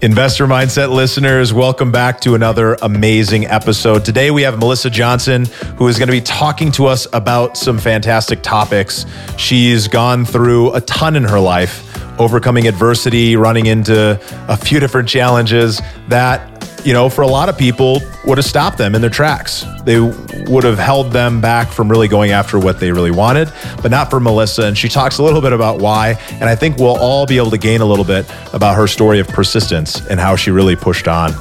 Investor Mindset listeners, welcome back to another amazing episode. Today we have Melissa Johnson, who is going to be talking to us about some fantastic topics. She's gone through a ton in her life, overcoming adversity, running into a few different challenges that you know, for a lot of people, would have stopped them in their tracks. They would have held them back from really going after what they really wanted, but not for Melissa. And she talks a little bit about why. And I think we'll all be able to gain a little bit about her story of persistence and how she really pushed on.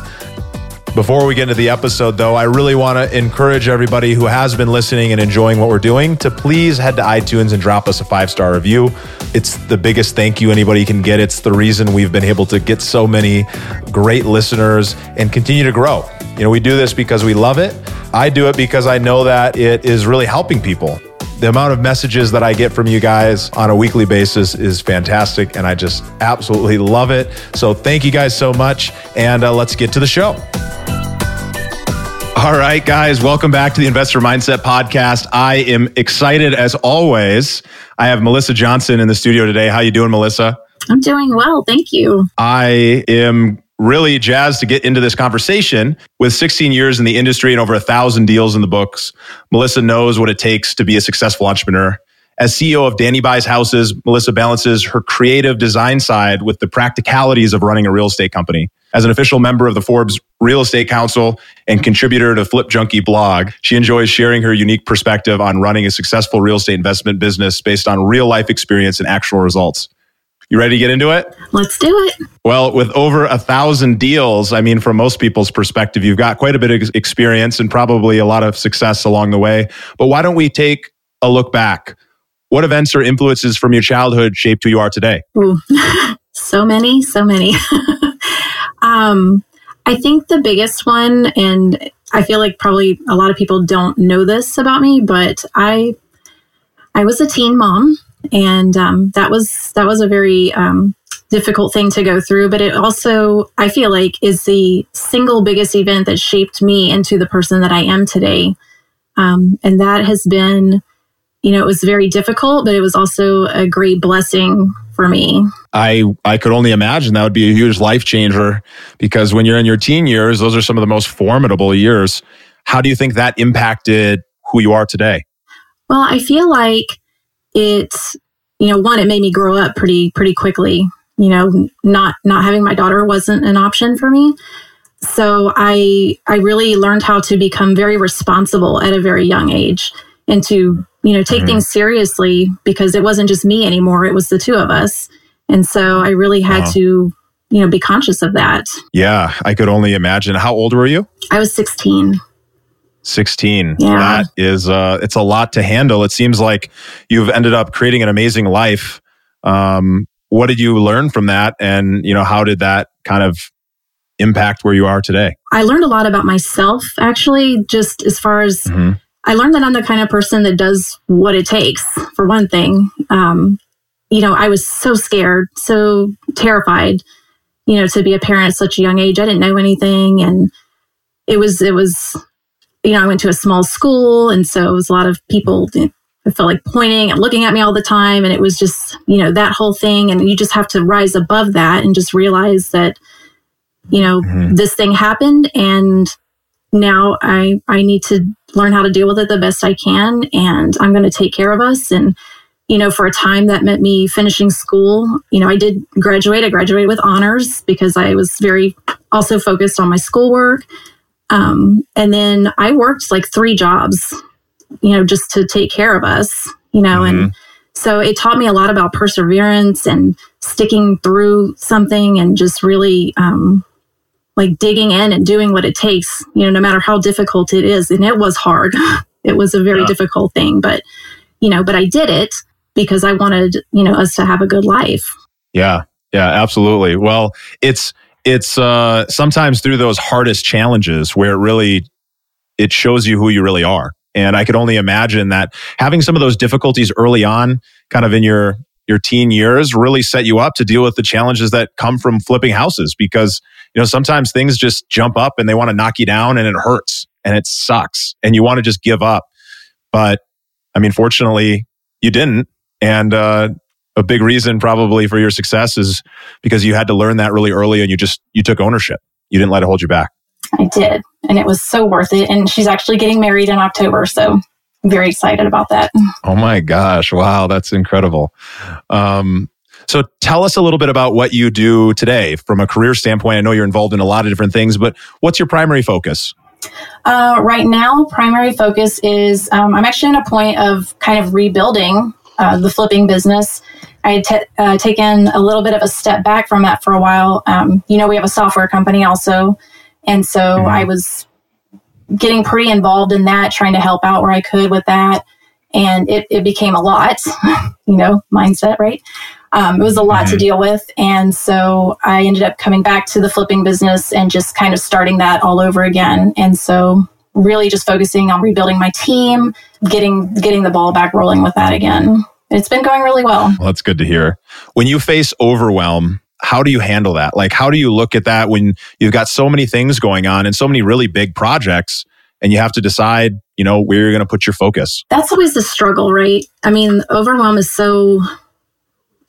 Before we get into the episode, though, I really want to encourage everybody who has been listening and enjoying what we're doing to please head to iTunes and drop us a five star review. It's the biggest thank you anybody can get. It's the reason we've been able to get so many great listeners and continue to grow. You know, we do this because we love it. I do it because I know that it is really helping people the amount of messages that I get from you guys on a weekly basis is fantastic, and I just absolutely love it. So, thank you guys so much, and uh, let's get to the show. All right, guys, welcome back to the Investor Mindset Podcast. I am excited as always. I have Melissa Johnson in the studio today. How you doing, Melissa? I'm doing well, thank you. I am really jazzed to get into this conversation. With 16 years in the industry and over a thousand deals in the books, Melissa knows what it takes to be a successful entrepreneur. As CEO of Danny Buys Houses, Melissa balances her creative design side with the practicalities of running a real estate company. As an official member of the Forbes Real Estate Council and contributor to Flip Junkie blog, she enjoys sharing her unique perspective on running a successful real estate investment business based on real life experience and actual results. You ready to get into it? Let's do it. Well, with over a thousand deals, I mean, from most people's perspective, you've got quite a bit of experience and probably a lot of success along the way. But why don't we take a look back? What events or influences from your childhood shaped who you are today? So many, so many. um, I think the biggest one, and I feel like probably a lot of people don't know this about me, but I, I was a teen mom, and um, that was that was a very um, difficult thing to go through. But it also, I feel like, is the single biggest event that shaped me into the person that I am today, um, and that has been you know, it was very difficult, but it was also a great blessing for me. I I could only imagine that would be a huge life changer because when you're in your teen years, those are some of the most formidable years. How do you think that impacted who you are today? Well, I feel like it, you know, one, it made me grow up pretty pretty quickly. You know, not not having my daughter wasn't an option for me. So I I really learned how to become very responsible at a very young age and to you know, take mm-hmm. things seriously because it wasn't just me anymore. It was the two of us. And so I really had wow. to, you know, be conscious of that. Yeah, I could only imagine. How old were you? I was 16. 16. Yeah. That is uh it's a lot to handle. It seems like you've ended up creating an amazing life. Um what did you learn from that and you know how did that kind of impact where you are today? I learned a lot about myself actually just as far as mm-hmm I learned that I'm the kind of person that does what it takes, for one thing. Um, you know, I was so scared, so terrified, you know, to be a parent at such a young age. I didn't know anything. And it was, it was, you know, I went to a small school. And so it was a lot of people, I felt like pointing and looking at me all the time. And it was just, you know, that whole thing. And you just have to rise above that and just realize that, you know, mm-hmm. this thing happened and now I I need to learn how to deal with it the best I can and I'm going to take care of us. And you know for a time that meant me finishing school you know I did graduate. I graduated with honors because I was very also focused on my schoolwork. Um, and then I worked like three jobs you know just to take care of us you know mm-hmm. and so it taught me a lot about perseverance and sticking through something and just really um, like digging in and doing what it takes, you know, no matter how difficult it is. And it was hard. it was a very yeah. difficult thing, but, you know, but I did it because I wanted, you know, us to have a good life. Yeah. Yeah, absolutely. Well, it's, it's uh, sometimes through those hardest challenges where it really it shows you who you really are And I could only imagine that having some of those difficulties early on, kind of in your your teen years really set you up to deal with the challenges that come from flipping houses because you know sometimes things just jump up and they want to knock you down and it hurts and it sucks and you want to just give up. But i mean fortunately you didn't. And uh, a big reason probably for your success is because you had to learn that really early and you just you took ownership. You didn't let it hold you back. I did. And it was so worth it. And she's actually getting married in october so I'm very excited about that. Oh my gosh. Wow. That's incredible. Um, so tell us a little bit about what you do today from a career standpoint i know you're involved in a lot of different things but what's your primary focus uh, right now primary focus is um, i'm actually in a point of kind of rebuilding uh, the flipping business. I had t- uh, taken a little bit of a step back from that for a while. Um, you know, we have a software company also. And so mm-hmm. I was getting pretty involved in that, trying to help out where I could with that. And it, it became a lot, you know, mindset, right? Um, it was a lot mm-hmm. to deal with. And so I ended up coming back to the flipping business and just kind of starting that all over again. And so really just focusing on rebuilding my team, getting getting the ball back rolling with that again. It's been going really well. well. That's good to hear. When you face overwhelm, how do you handle that? Like, how do you look at that when you've got so many things going on and so many really big projects and you have to decide, you know, where you're going to put your focus? That's always the struggle, right? I mean, overwhelm is so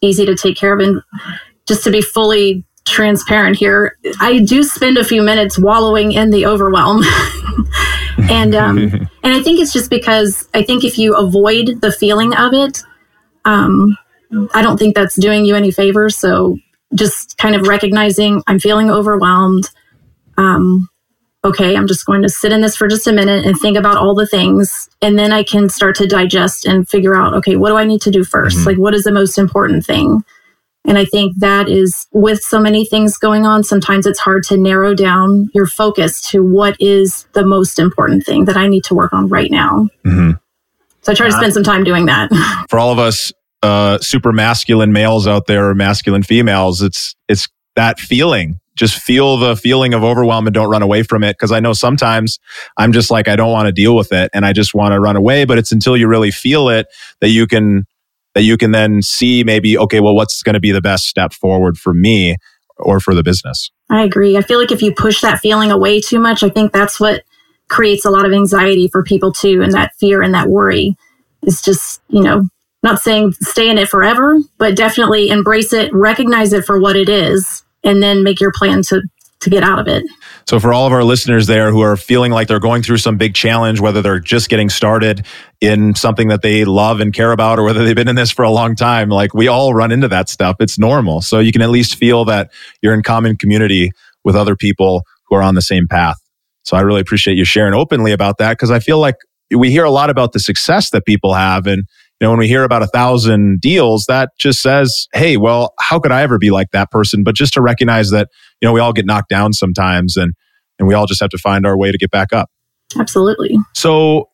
easy to take care of. And just to be fully transparent here, I do spend a few minutes wallowing in the overwhelm. and um, and I think it's just because I think if you avoid the feeling of it, um, I don't think that's doing you any favors. So just kind of recognizing I'm feeling overwhelmed. Um, okay, I'm just going to sit in this for just a minute and think about all the things, and then I can start to digest and figure out okay, what do I need to do 1st mm-hmm. Like, what is the most important thing? And I think that is with so many things going on, sometimes it's hard to narrow down your focus to what is the most important thing that I need to work on right now. Mm-hmm. So I try to spend some time doing that. For all of us uh, super masculine males out there or masculine females, it's it's that feeling. Just feel the feeling of overwhelm and don't run away from it. Cause I know sometimes I'm just like, I don't want to deal with it and I just want to run away. But it's until you really feel it that you can that you can then see maybe, okay, well, what's going to be the best step forward for me or for the business? I agree. I feel like if you push that feeling away too much, I think that's what creates a lot of anxiety for people too. And that fear and that worry is just, you know, not saying stay in it forever, but definitely embrace it, recognize it for what it is, and then make your plan to to get out of it. So, for all of our listeners there who are feeling like they're going through some big challenge, whether they're just getting started in something that they love and care about, or whether they've been in this for a long time, like we all run into that stuff. It's normal. So, you can at least feel that you're in common community with other people who are on the same path. So, I really appreciate you sharing openly about that because I feel like we hear a lot about the success that people have and you know, when we hear about a thousand deals, that just says, hey, well, how could I ever be like that person? But just to recognize that, you know, we all get knocked down sometimes and and we all just have to find our way to get back up. Absolutely. So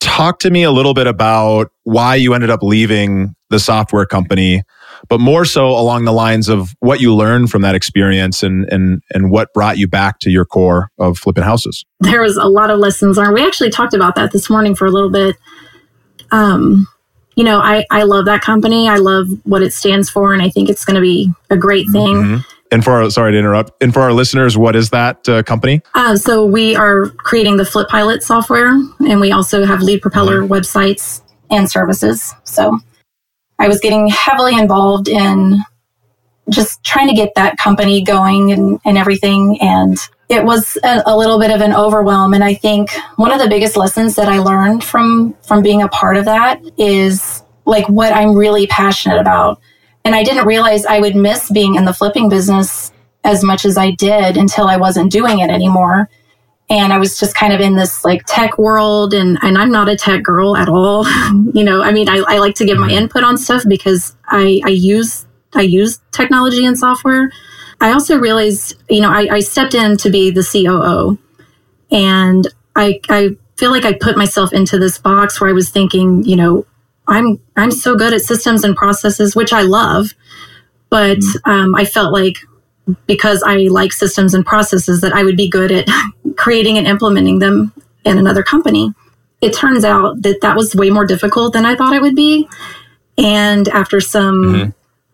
talk to me a little bit about why you ended up leaving the software company, but more so along the lines of what you learned from that experience and and and what brought you back to your core of flipping houses. There was a lot of lessons learned. We actually talked about that this morning for a little bit. Um, you know, I, I love that company. I love what it stands for, and I think it's going to be a great thing. Mm-hmm. And for our, sorry to interrupt. And for our listeners, what is that uh, company? Uh, so we are creating the Flip Pilot software, and we also have Lead Propeller mm-hmm. websites and services. So I was getting heavily involved in just trying to get that company going and, and everything. And it was a, a, little bit of an overwhelm. And i think one of the biggest lessons that i learned from from being a part of that is like what i'm really passionate about. And i didn't realize i would miss being in the flipping business as much as i did until i wasn't doing it anymore. And i was just kind of in this like tech world and and i'm not a tech girl at all. You know i mean I, I like to give my mm-hmm. input on stuff because i i use i use technology and software I also realized, you know, I, I stepped in to be the COO and I, I feel like I put myself into this box where I was thinking, you know, I'm, I'm so good at systems and processes, which I love, but mm-hmm. um, I felt like because I like systems and processes that I would be good at creating and implementing them in another company. it turns out that that was way more difficult than I thought it would be. And after some mm-hmm.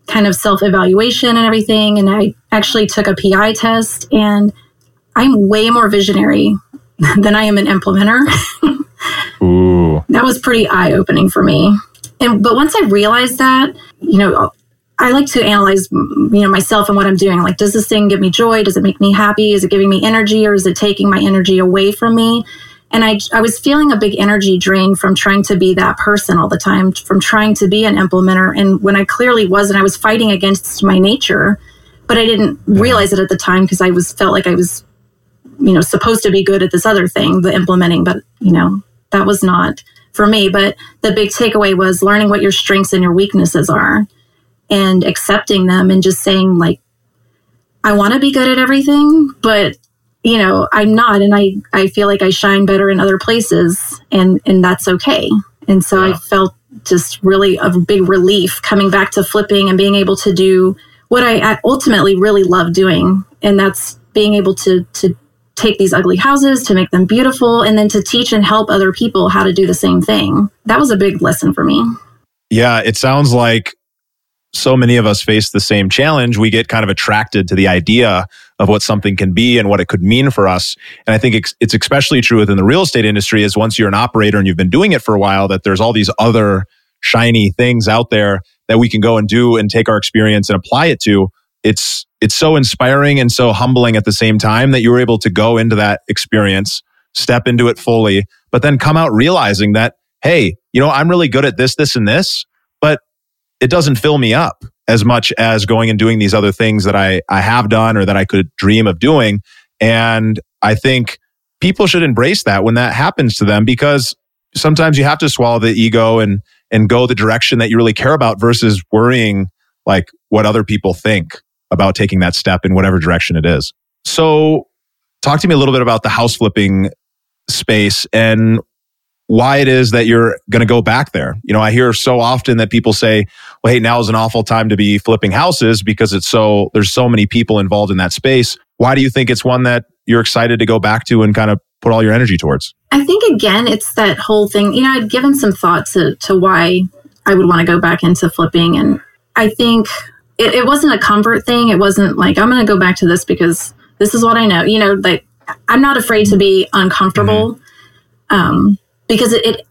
Kind of self evaluation and everything, and I actually took a PI test, and I'm way more visionary than I am an implementer. Ooh. That was pretty eye opening for me. And but once I realized that, you know, I like to analyze, you know, myself and what I'm doing. Like, does this thing give me joy? Does it make me happy? Is it giving me energy, or is it taking my energy away from me? And I, I was feeling a big energy drain from trying to be that person all the time, from trying to be an implementer. And when I clearly wasn't, I was fighting against my nature, but I didn't realize it at the time because I was felt like I was, you know, supposed to be good at this other thing, the implementing. But you know, that was not for me. But the big takeaway was learning what your strengths and your weaknesses are and accepting them and just saying, like, I want to be good at everything, but you know, I'm not and I I feel like I shine better in other places and and that's okay. And so. I felt just really a big relief coming back to flipping and being able to do what I ultimately really love doing and that's being able to to take these ugly houses to make them beautiful and then to teach and help other people how to do the same thing. That was a big lesson for me. Yeah, it sounds like so many of us face the same challenge. We get kind of attracted to the idea of what something can be and what it could mean for us. And I think it's, it's especially true within the real estate industry is once you're an operator and you've been doing it for a while, that there's all these other shiny things out there that we can go and do and take our experience and apply it to. It's, it's so inspiring and so humbling at the same time that you were able to go into that experience, step into it fully, but then come out realizing that, hey, you know, I'm really good at this, this, and this, but it doesn't fill me up as much as going and doing these other things that I, I have done or that I could dream of doing. And I think people should embrace that when that happens to them because sometimes you have to swallow the ego and and go the direction that you really care about versus worrying like what other people think about taking that step in whatever direction it is. So talk to me a little bit about the house flipping space and why it is that you're going to go back there. You know, I hear so often that people say, well, hey, now is an awful time to be flipping houses because it's so, there's so many people involved in that space. Why do you think it's one that you're excited to go back to and kind of put all your energy towards? I think, again, it's that whole thing. You know, I'd given some thought to, to why I would want to go back into flipping. And I think it, it wasn't a comfort thing. It wasn't like, I'm going to go back to this because this is what I know. You know, like, I'm not afraid to be uncomfortable. Mm-hmm. Um, because it, it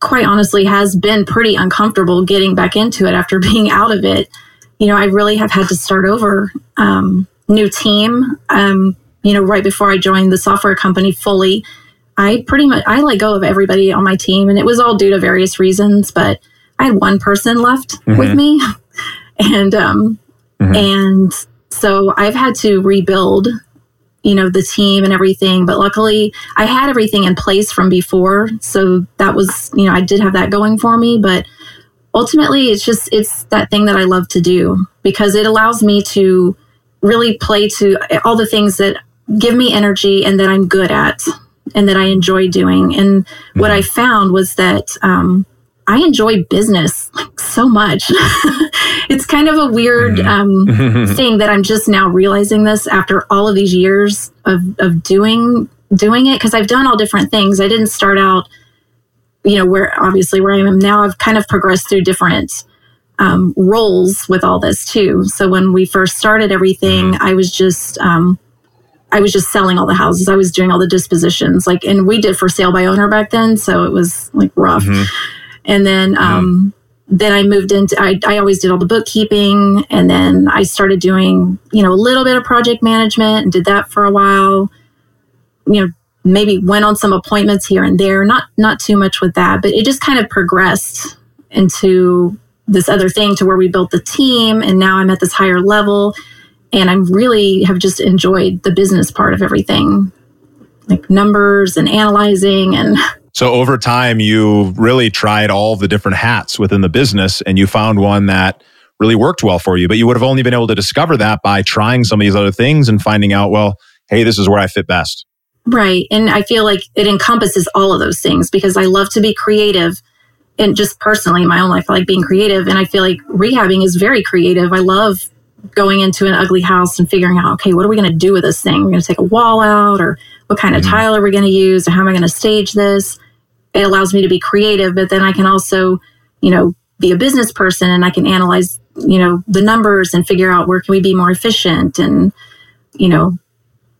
quite honestly has been pretty uncomfortable getting back into it after being out of it. You know, I really have had to start over. Um, new team. Um, you know, right before I joined the software company fully, I pretty much I let go of everybody on my team, and it was all due to various reasons. But I had one person left mm-hmm. with me, and um, mm-hmm. and so I've had to rebuild you know the team and everything but luckily i had everything in place from before so that was you know i did have that going for me but ultimately it's just it's that thing that i love to do because it allows me to really play to all the things that give me energy and that i'm good at and that i enjoy doing and mm-hmm. what i found was that um, I enjoy business so much. it's kind of a weird mm-hmm. um, thing that I'm just now realizing this after all of these years of, of doing doing it because I've done all different things. I didn't start out, you know, where obviously where I am now. I've kind of progressed through different um, roles with all this too. So when we first started everything, mm-hmm. I was just um, I was just selling all the houses. I was doing all the dispositions, like, and we did for sale by owner back then, so it was like rough. Mm-hmm. And then, um, then I moved into, I, I always did all the bookkeeping. And then I started doing, you know, a little bit of project management and did that for a while. You know, maybe went on some appointments here and there, not, not too much with that, but it just kind of progressed into this other thing to where we built the team. And now I'm at this higher level. And I really have just enjoyed the business part of everything, like numbers and analyzing and So over time, you really tried all the different hats within the business and you found one that really worked well for you. But you would have only been able to discover that by trying some of these other things and finding out, well, hey, this is where I fit best. Right. And I feel like it encompasses all of those things because I love to be creative and just personally in my own life, I like being creative. And I feel like rehabbing is very creative. I love going into an ugly house and figuring out, okay, what are we going to do with this thing? We're going to take a wall out or what kind of mm-hmm. tile are we going to use or how am I going to stage this? It allows me to be creative, but then I can also, you know, be a business person and I can analyze, you know, the numbers and figure out where can we be more efficient and, you know,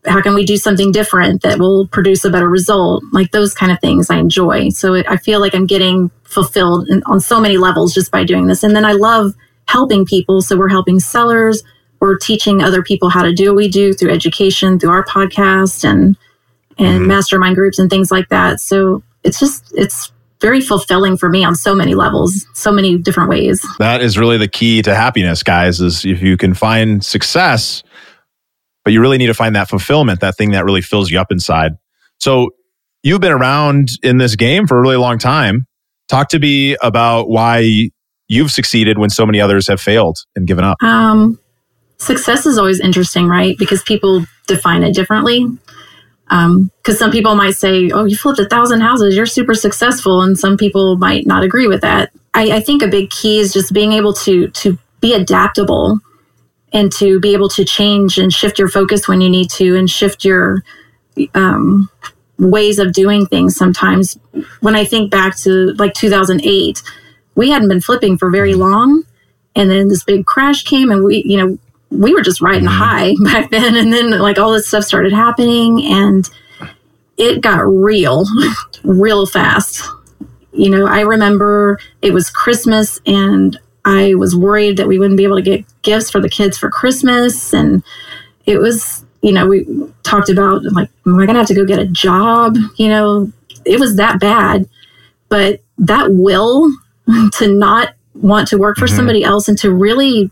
how can we do something different that will produce a better result? Like those kind of things I enjoy. So it, I feel like I'm getting fulfilled on so many levels just by doing this. And then I love helping people. So we're helping sellers. We're teaching other people how to do what we do through education, through our podcast and, and mm-hmm. mastermind groups and things like that. So it's just, it's very fulfilling for me on so many levels, so many different ways. That is really the key to happiness, guys, is if you can find success, but you really need to find that fulfillment, that thing that really fills you up inside. So you've been around in this game for a really long time. Talk to me about why you've succeeded when so many others have failed and given up. Um, success is always interesting, right? Because people define it differently. Because um, some people might say, "Oh, you flipped a thousand houses, you're super successful," and some people might not agree with that. I, I think a big key is just being able to to be adaptable and to be able to change and shift your focus when you need to and shift your um, ways of doing things sometimes when i think back to like 2008 we hadn't been flipping for very long and then this big crash came and we you know we were just riding mm-hmm. high back then and then like all this stuff started happening and it got real real fast you know i remember it was christmas and I was worried that we wouldn't be able to get gifts for the kids for Christmas. And it was, you know, we talked about like, am I going to have to go get a job? You know, it was that bad. But that will to not want to work for mm-hmm. somebody else and to really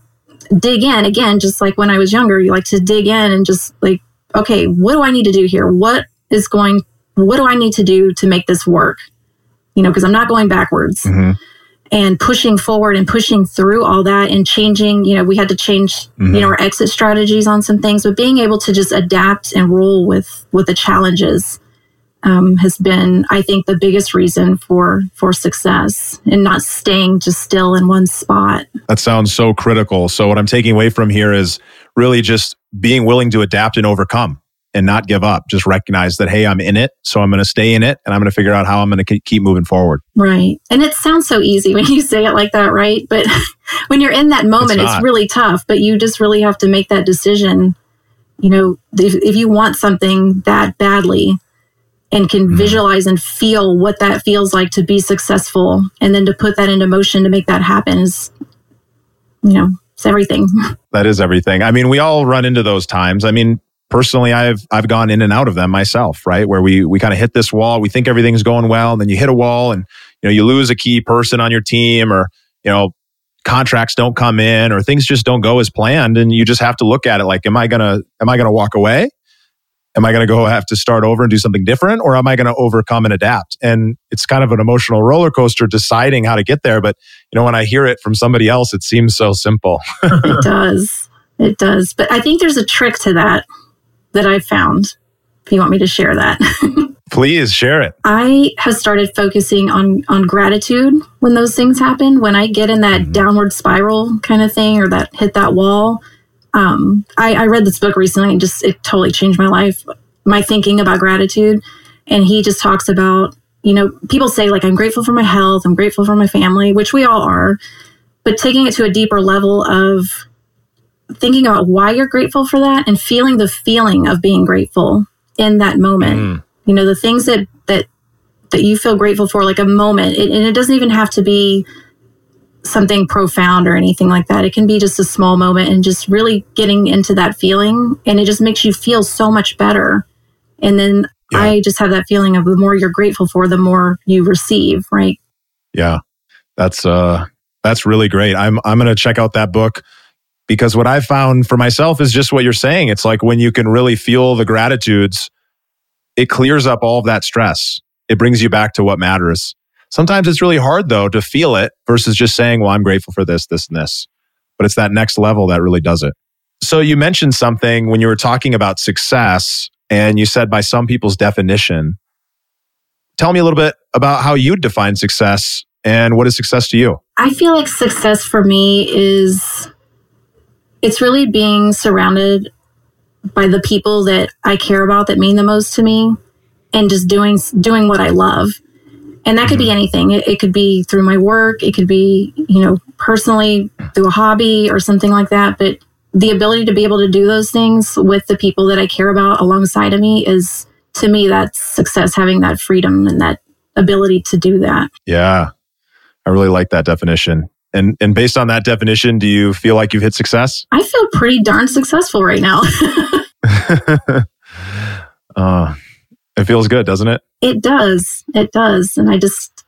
dig in again, just like when I was younger, you like to dig in and just like, okay, what do I need to do here? What is going, what do I need to do to make this work? You know, because I'm not going backwards. Mm-hmm and pushing forward and pushing through all that and changing you know we had to change mm-hmm. you know our exit strategies on some things but being able to just adapt and roll with with the challenges um, has been i think the biggest reason for for success and not staying just still in one spot that sounds so critical so what i'm taking away from here is really just being willing to adapt and overcome and not give up. Just recognize that, hey, I'm in it. So I'm going to stay in it and I'm going to figure out how I'm going to keep moving forward. Right. And it sounds so easy when you say it like that, right? But when you're in that moment, it's, it's, really tough. But you just really have to make that decision. You know, if, if you want something that badly and can mm-hmm. visualize and feel what that feels like to be successful and then to put that into motion to make that happen is, you know, it's everything. That is everything. I mean, we all run into those times. I mean, personally I've I've gone in and out of them myself, right? Where we we kind of hit this wall, we think everything's going well, and then you hit a wall and you know you lose a key person on your team or you know contracts don't come in or things just don't go as planned and you just have to look at it like am I going to am I going to walk away? Am I going to go have to start over and do something different or am I going to overcome and adapt? And it's kind of an emotional roller coaster deciding how to get there, but you know when I hear it from somebody else it seems so simple. it does. It does. But I think there's a trick to that that I've found. If you want me to share that. Please share it. I have started focusing on on gratitude when those things happen. When I get in that mm-hmm. downward spiral kind of thing or that hit that wall. Um, I, I read this book recently and just it totally changed my life, my thinking about gratitude. And he just talks about, you know, people say like I'm grateful for my health, I'm grateful for my family, which we all are, but taking it to a deeper level of thinking about why you're grateful for that and feeling the feeling of being grateful in that moment. Mm. You know, the things that that that you feel grateful for, like a moment, it, and it doesn't even have to be something profound or anything like that. It can be just a small moment and just really getting into that feeling, and it just makes you feel so much better. And then yeah. I just have that feeling of the more you're grateful for, the more you receive, right? Yeah, that's uh, that's really great. I'm I'm gonna check out that book because what I've found for myself is just what you're saying. It's like when you can really feel the gratitudes, it clears up all of that stress. It brings you back to what matters. Sometimes it's really hard though to feel it versus just saying, well, I'm grateful for this, this, and this. But it's that next level that really does it. So you mentioned something when you were talking about success and you said by some people's definition. Tell me a little bit about how you define success and what is success to you? I feel like success for me is it's really being surrounded by the people that I care about that mean the most to me and just doing doing what I love. And that could be Mm-hmm. anything. It, it could be through my work. It could be, you know, personally through a hobby or something like that. But the ability to be able to do those things with the people that I care about alongside of me is, to me, that's success, having that freedom and that ability to do that. Yeah. I really like that definition. And and based on that definition, do you feel like you've hit success? I feel pretty darn successful right now. uh, it feels good, doesn't it? It does. It does. And I just,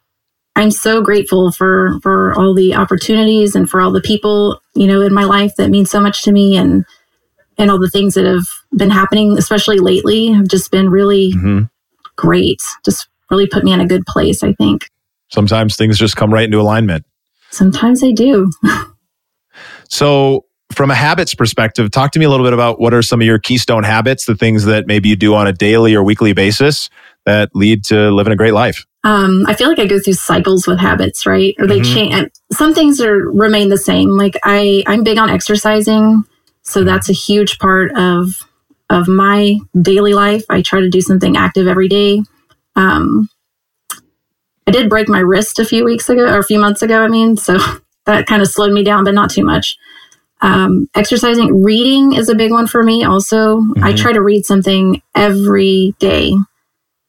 I'm so grateful for, for all the opportunities and for all the people, you know, in my life that mean so much to me and, and all the things that have been happening, especially lately, have just been really hmm great. Just really put me in a good place, I think. Sometimes things just come right into alignment. Sometimes they do. So, from a habits perspective, talk to me a little bit about what are some of your keystone habits, the things that maybe you do on a daily or weekly basis that lead to living a great life. Um, I feel like I go through cycles with habits, right? Or they Mhm. change. Some things are remain the same. Like I, I'm big on exercising, so that's a huge part of of my daily life. I try to do something active every day. Um, I did break my wrist a few weeks ago, or a few months ago. I mean, so that kind of slowed me down, but not too much. Um, exercising, reading is a big one for me. Also, I Mhm. try to read something every day,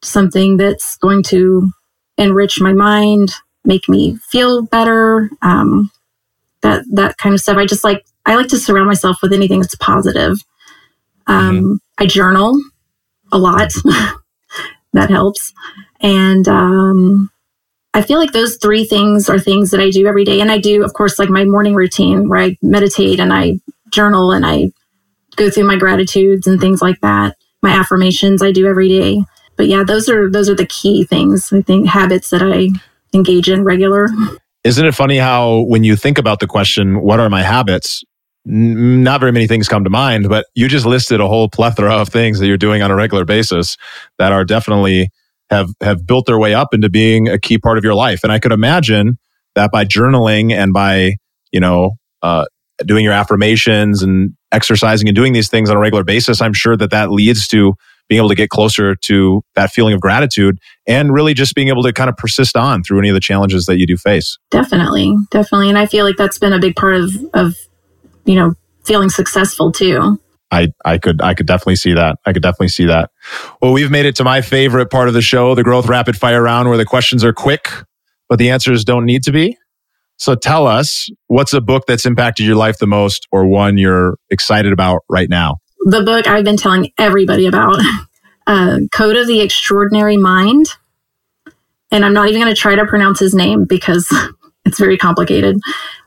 something that's going to enrich my mind, make me feel better. Um, that that kind of stuff. I just like I like to surround myself with anything that's positive. Um, I journal a lot. that helps, and um, I feel like those three things are things that I do every day. And I do, of course, like my morning routine where I meditate and I journal and I go through my gratitudes and things like that. My affirmations I do every day. But yeah, those are those are the key things. I think habits that I engage in regular. Isn't it funny how when you think about the question, what are my habits? Not very many things come to mind, but you just listed a whole plethora of things that you're doing on a regular basis that are definitely have have built their way up into being a key part of your life. And I could imagine that by journaling and by you know uh, doing your affirmations and exercising and doing these things on a regular basis, I'm sure that that leads to being able to get closer to that feeling of gratitude and really just being able to kind of persist on through any of the challenges that you do face. Definitely, definitely. And I feel like that's been a big part of of you know feeling successful too. I, I could I could definitely see that. I could definitely see that. Well, we've made it to my favorite part of the show, the growth rapid fire round, where the questions are quick, but the answers don't need to be. So tell us, what's a book that's impacted your life the most, or one you're excited about right now? The book I've been telling everybody about, uh, Code of the Extraordinary Mind, and I'm not even going to try to pronounce his name because it's very complicated.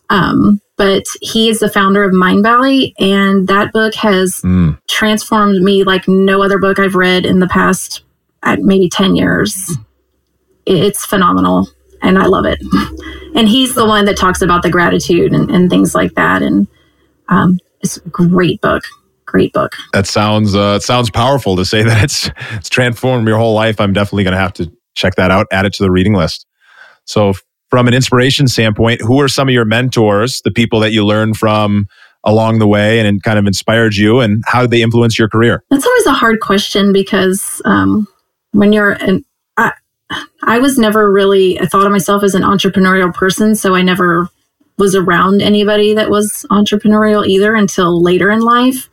Um, but he is the founder of Mindvalley, and that book has Mm, transformed me like no other book I've read in the past uh, maybe 10 years. It's phenomenal and I love it. And he's the one that talks about the gratitude and, and things like that. And um, it's a great book. Great book. that sounds uh, it sounds powerful to say that it's it's transformed your whole life. I'm definitely going to have to check that out, add it to the reading list. So, from an inspiration standpoint, who are some of your mentors, the people that you learn from along the way, and kind of inspired you, and how did they influence your career? That's always a hard question because um, when you're an, I, I was never really, I thought of myself as an entrepreneurial person. So I never was around anybody that was entrepreneurial either until later in life.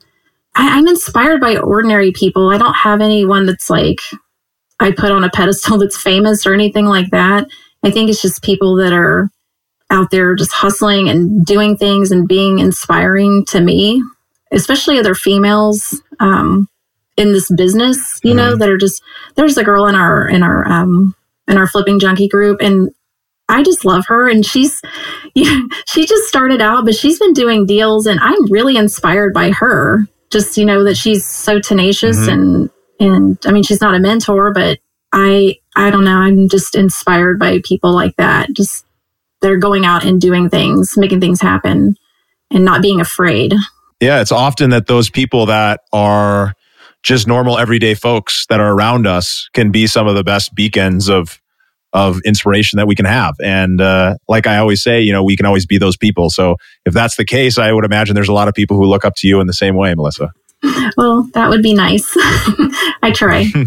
I, I'm inspired by ordinary people. I don't have anyone that's like, I put on a pedestal that's famous or anything like that. I think it's just people that are out there just hustling and doing things and being inspiring to me, especially other females. Um, in this business, you know, that are just there's a girl in our in our um in our flipping junkie group and I just love her and she's yeah, she just started out but she's been doing deals and I'm really inspired by her. Just you know that she's so tenacious Mhm. and and I mean she's not a mentor but I I don't know, I'm just inspired by people like that. Just they're going out and doing things, making things happen and not being afraid. Yeah, it's often that those people that are just normal everyday folks that are around us can be some of the best beacons of of inspiration that we can have. And uh, like I always say, you know, we can always be those people. So if that's the case, I would imagine there's a lot of people who look up to you in the same way, Melissa. Well, that would be nice. I try.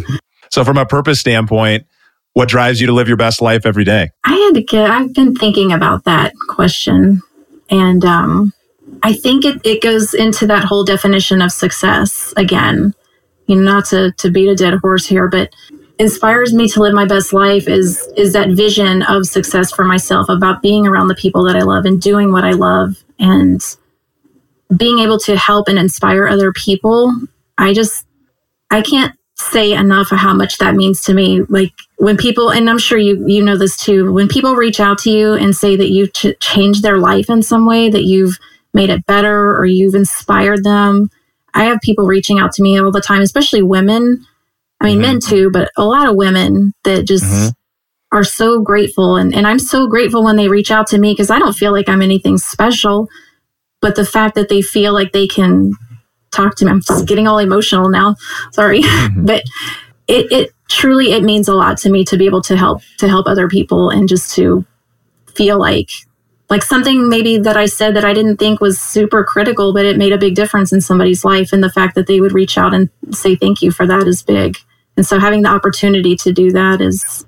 So from a purpose standpoint, what drives you to live your best life every day? I had to get, I've been thinking about that question. And um, I think it, it goes into that whole definition of success again. You know, not to, to beat a dead horse here, but inspires me to live my best life is is that vision of success for myself about being around the people that I love and doing what I love and being able to help and inspire other people. I just I can't say enough of how much that means to me. Like when people, and I'm sure you you know this too, when people reach out to you and say that you've ch- changed their life in some way, that you've made it better or you've inspired them. I have people reaching out to me all the time, especially women. I mean, mm-hmm. men too, but a lot of women that just mm-hmm. are so grateful. And, and I'm so grateful when they reach out to me because I don't feel like I'm anything special. But the fact that they feel like they can talk to me. I'm just getting all emotional now. Sorry. Mm-hmm. but it, it truly, it means a lot to me to be able to help, to help other people and just to feel like, like something maybe that I said that I didn't think was super critical, but it made a big difference in somebody's life. And the fact that they would reach out and say thank you for that is big. And so having the opportunity to do that is,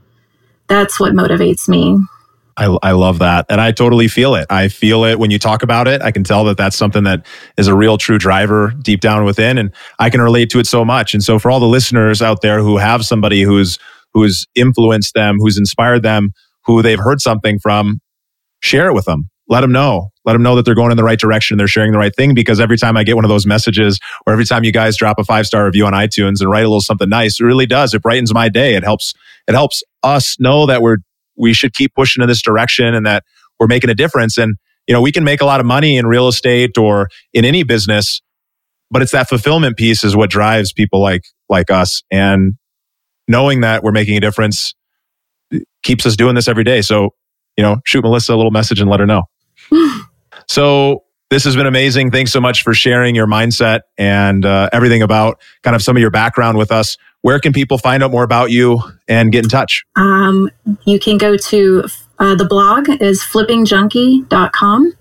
that's what motivates me. I, I love that. And I totally feel it. I feel it when you talk about it. I can tell that that's something that is a real true driver deep down within. And I can relate to it so much. And so for all the listeners out there who have somebody who's, who's influenced them, who's inspired them, who they've heard something from, share it with them. Let them know. Let them know that they're going in the right direction. They're sharing the right thing because every time I get one of those messages or every time you guys drop a five star review on iTunes and write a little something nice, it really does. It brightens my day. It helps, it helps us know that we're we should keep pushing in this direction and that we're making a difference. And, you know, we can make a lot of money in real estate or in any business, but it's that fulfillment piece is what drives people like, like us. And knowing that we're making a difference keeps us doing this every day. So, you know, shoot Melissa a little message and let her know. so this has been amazing. Thanks so much for sharing your mindset and uh, everything about kind of some of your background with us where can people find out more about you and get in touch? Um, you can go to uh, the blog is flippingjunkie.com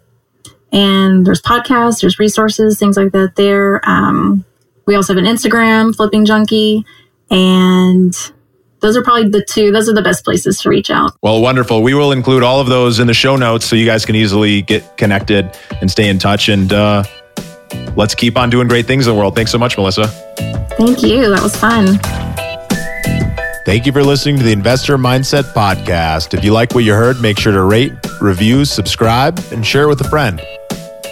and there's podcasts, there's resources, things like that there. Um, we also have an Instagram, Flipping Junkie, and those are probably the two, those are the best places to reach out. Well, wonderful. We will include all of those in the show notes so you guys can easily get connected and stay in touch. And uh, let's keep on doing great things in the world. Thanks so much, Melissa. Thank you. That was fun. Thank you for listening to the Investor Mindset Podcast. If you like what you heard, make sure to rate, review, subscribe, and share with a friend.